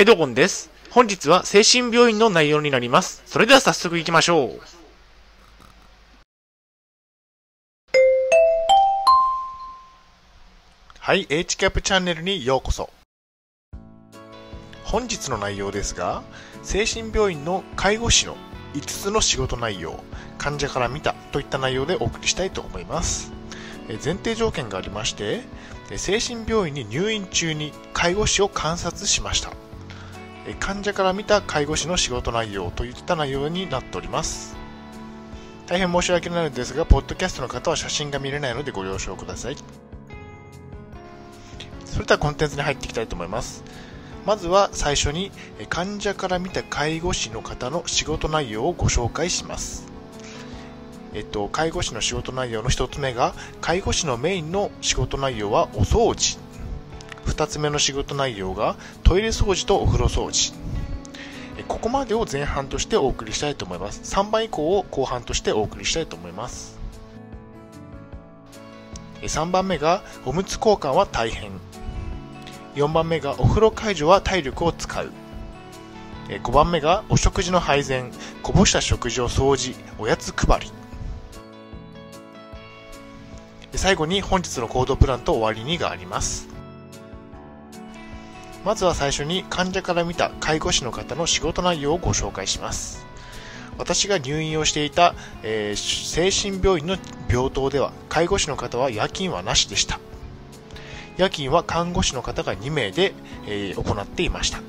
エドゴンです。本日は精神病院の内容になります。それでは早速行きましょう。はい、H キャップチャンネルにようこそ。本日の内容ですが、精神病院の介護士の5つの仕事内容、患者から見たといった内容でお送りしたいと思います。前提条件がありまして、精神病院に入院中に介護士を観察しました。え患者から見た介護士の仕事内容といった内容になっております。大変申し訳ないのですが、ポッドキャストの方は写真が見れないのでご了承ください。それではコンテンツに入っていきたいと思います。まずは最初にえ患者から見た介護士の方の仕事内容をご紹介します。えっと、介護士の仕事内容の一つ目が、介護士のメインの仕事内容はお掃除。二つ目の仕事内容が、トイレ掃除とお風呂掃除。ここまでを前半としてお送りしたいと思います。3番以降を後半としてお送りしたいと思います。3番目が、おむつ交換は大変。4番目がお風呂介助は体力を使う5番目がお食事の配膳こぼした食事を掃除おやつ配り最後に本日の行動プランと終わりにがありますまずは最初に患者から見た介護士の方の仕事内容をご紹介します。私が入院をしていた、えー精神病院の病棟では介護士の方は夜勤はなしでした。夜勤は看護師の方が2名で、えー行っていました。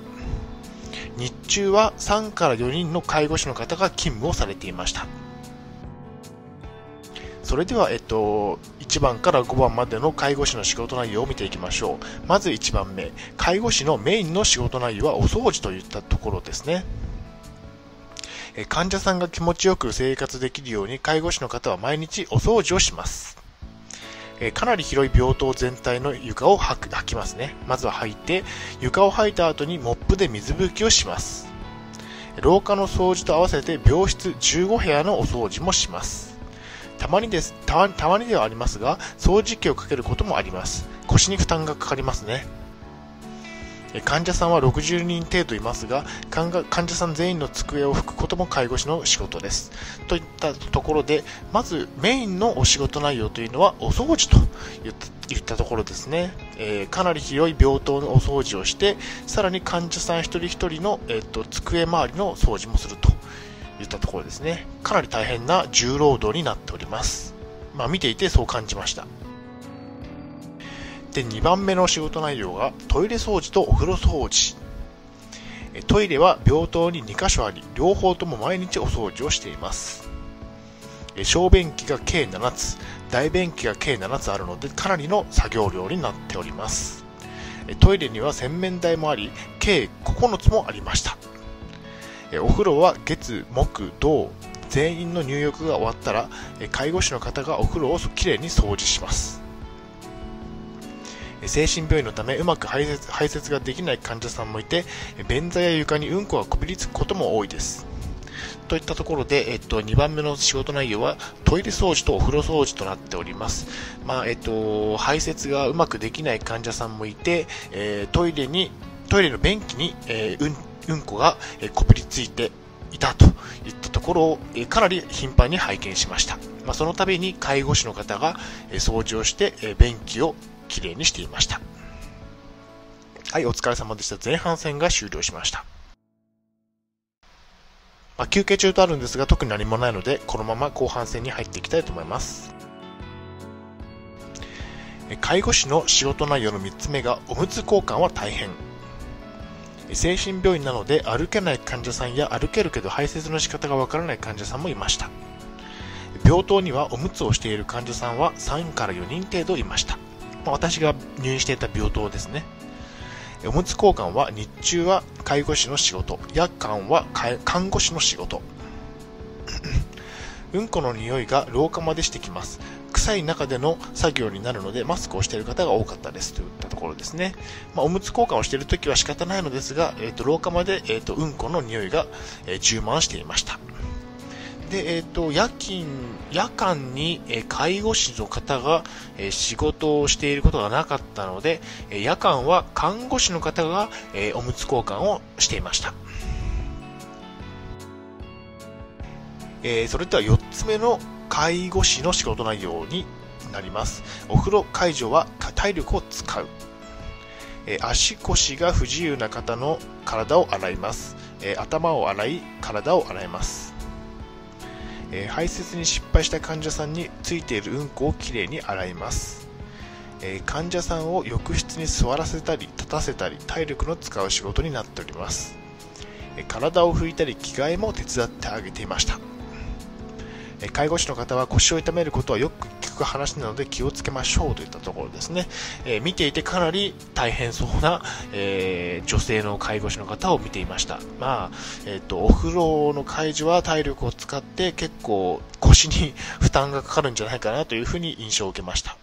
日中は3から4人の介護士の方が勤務をされていました。それでは、えっと、1番から5番までの介護士の仕事内容を見ていきましょうまず1番目介護士のメインの仕事内容はお掃除といったところですね患者さんが気持ちよく生活できるように介護士の方は毎日お掃除をしますかなり広い病棟全体の床を掃く掃きますね。まずは掃いて、床を掃いた後にモップで水拭きをします。廊下の掃除と合わせて病室15部屋のお掃除もします。たまにです、たまたまにではありますが、掃除機をかけることもあります。腰に負担がかかりますね。患者さんは60人程度いますが患者さん全員の机を拭くことも介護士の仕事ですといったところでまずメインのお仕事内容というのはお掃除といったところですね、えーかなり広い病棟のお掃除をしてさらに患者さん一人一人の、えー、と机周りの掃除もするといったところですね。かなり大変な重労働になっております。まあ見ていてそう感じました。で2番目の仕事内容がトイレ掃除とお風呂掃除。トイレは病棟に2カ所あり両方とも毎日お掃除をしています。小便器が計7つ大便器が計7つあるのでかなりの作業量になっております。トイレには洗面台もあり計9つもありました。えお風呂は月木土全員の入浴が終わったらえ介護士の方がお風呂をきれいに掃除します。精神病院のためうまく排泄排泄ができない患者さんもいて便座や床にうんこがこびりつくことも多いです。といったところで、えっと、2番目の仕事内容はトイレ掃除とお風呂掃除となっております、まあえっと、排泄がうまくできない患者さんもいて、えートイレにトイレの便器に、えーうんうんこが、えこびりついていたといったところを、えかなり頻繁に拝見しました、まあ、その度に介護士の方が、え掃除をして、え便器をきれいにしていました。はいお疲れ様でした。前半戦が終了しました。まあ、休憩中とあるんですが特に何もないのでこのまま後半戦に入っていきたいと思います。え介護士の仕事内容の3つ目がおむつ交換は大変。精神病院なので歩けない患者さんや歩けるけど排泄の仕方がわからない患者さんもいました。病棟にはおむつをしている患者さんは3から4人程度いました、ま私が入院していた病棟ですね。おむつ交換は日中は介護士の仕事。夜間は看護師の仕事。うんこの匂いが廊下までしてきます。臭い中での作業になるのでマスクをしている方が多かったです。といったところですね、まあ、おむつ交換をしているときは仕方ないのですが、えー、と廊下まで、えー、とうんこの匂いが、えー充満していました。で、えっ、と、夜勤、夜間に、えー介護士の方が、えー仕事をしていることがなかったので、えー夜間は看護師の方が、えーおむつ交換をしていました。えーそれでは4つ目の介護士の仕事内容になります。お風呂介助は体力を使う。え足腰が不自由な方の体を洗います。え頭を洗い、体を洗います。え排泄に失敗した患者さんについているうんこをきれいに洗います。え患者さんを浴室に座らせたり立たせたり体力の使う仕事になっております。体を拭いたり着替えも手伝ってあげていました。介護士の方は腰を痛めることはよく聞く話なので気をつけましょうといったところですね。えー見ていてかなり大変そうな、えー女性の介護士の方を見ていました。まあ、えっ、と、お風呂の介助は体力を使って結構腰に負担がかかるんじゃないかなというふうに印象を受けました。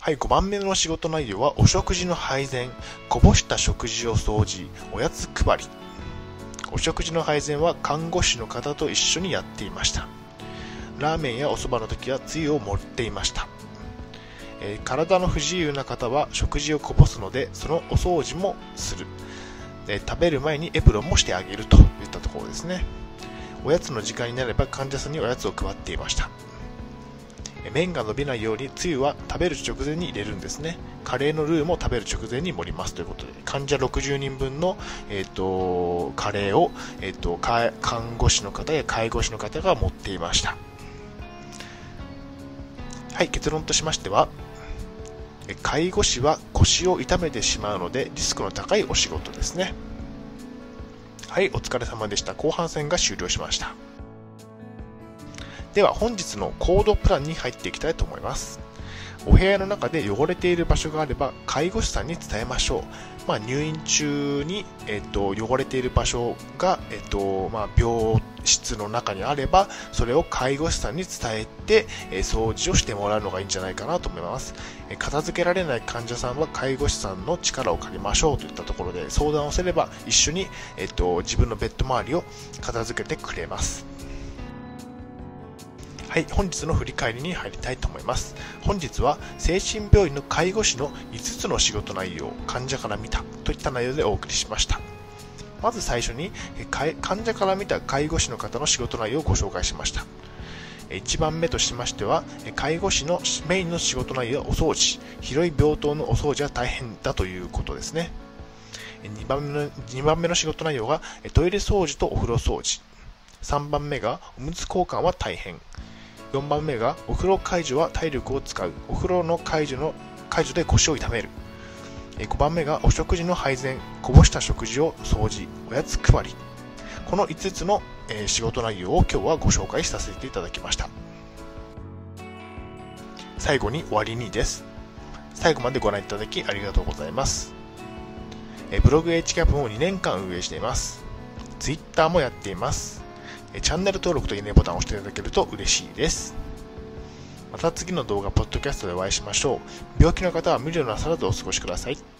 はい、5番目の仕事内容はお食事の配膳、こぼした食事を掃除、おやつ配り。お食事の配膳は看護師の方と一緒にやっていました。ラーメンやおそばの時はつゆを盛っていました。えー体の不自由な方は食事をこぼすのでそのお掃除もする、えー食べる前にエプロンもしてあげるといったところですねおやつの時間になれば患者さんにおやつを配っていました麺が伸びないようにつゆは食べる直前に入れるんですね。カレーのルーも食べる直前に盛りますということで。患者60人分の、えー、とカレーを、えー、と看護師の方や介護士の方が持っていました。はい結論としましては介護士は腰を痛めてしまうのでリスクの高いお仕事ですね。はいお疲れ様でした。後半戦が終了しました。では本日のコードプランに入っていきたいと思います。お部屋の中で汚れている場所があれば介護士さんに伝えましょう、まあ、入院中に、えっと汚れている場所が、えっとまあ、病室の中にあればそれを介護士さんに伝えて、え掃除をしてもらうのがいいんじゃないかなと思います。え片付けられない患者さんは介護士さんの力を借りましょうといったところで相談をすれば一緒に、えっと自分のベッド周りを片付けてくれます。はい、本日の振り返りに入りたいと思います。本日は精神病院の介護士の5つの仕事内容、患者から見たといった内容でお送りしました。まず最初に、患者から見た介護士の方の仕事内容をご紹介しました。1番目としましては、介護士のメインの仕事内容はお掃除。広い病棟のお掃除は大変だということですね。2番目の ,2 番目の仕事内容がトイレ掃除とお風呂掃除。3番目がおむつ交換は大変。4番目がお風呂介助は体力を使う。お風呂の介助の介助で腰を痛める。5番目がお食事の配膳、こぼした食事を掃除、おやつ配り。この5つの、仕事内容を今日はご紹介させていただきました。最後に終わりにです。最後までご覧いただきありがとうございます。ブログ h キャップも2年間運営しています。Twitter もやっています。チャンネル登録といいねボタンを押していただけると嬉しいです。また次の動画、ポッドキャストでお会いしましょう。病気の方は無理をなさらずお過ごしください。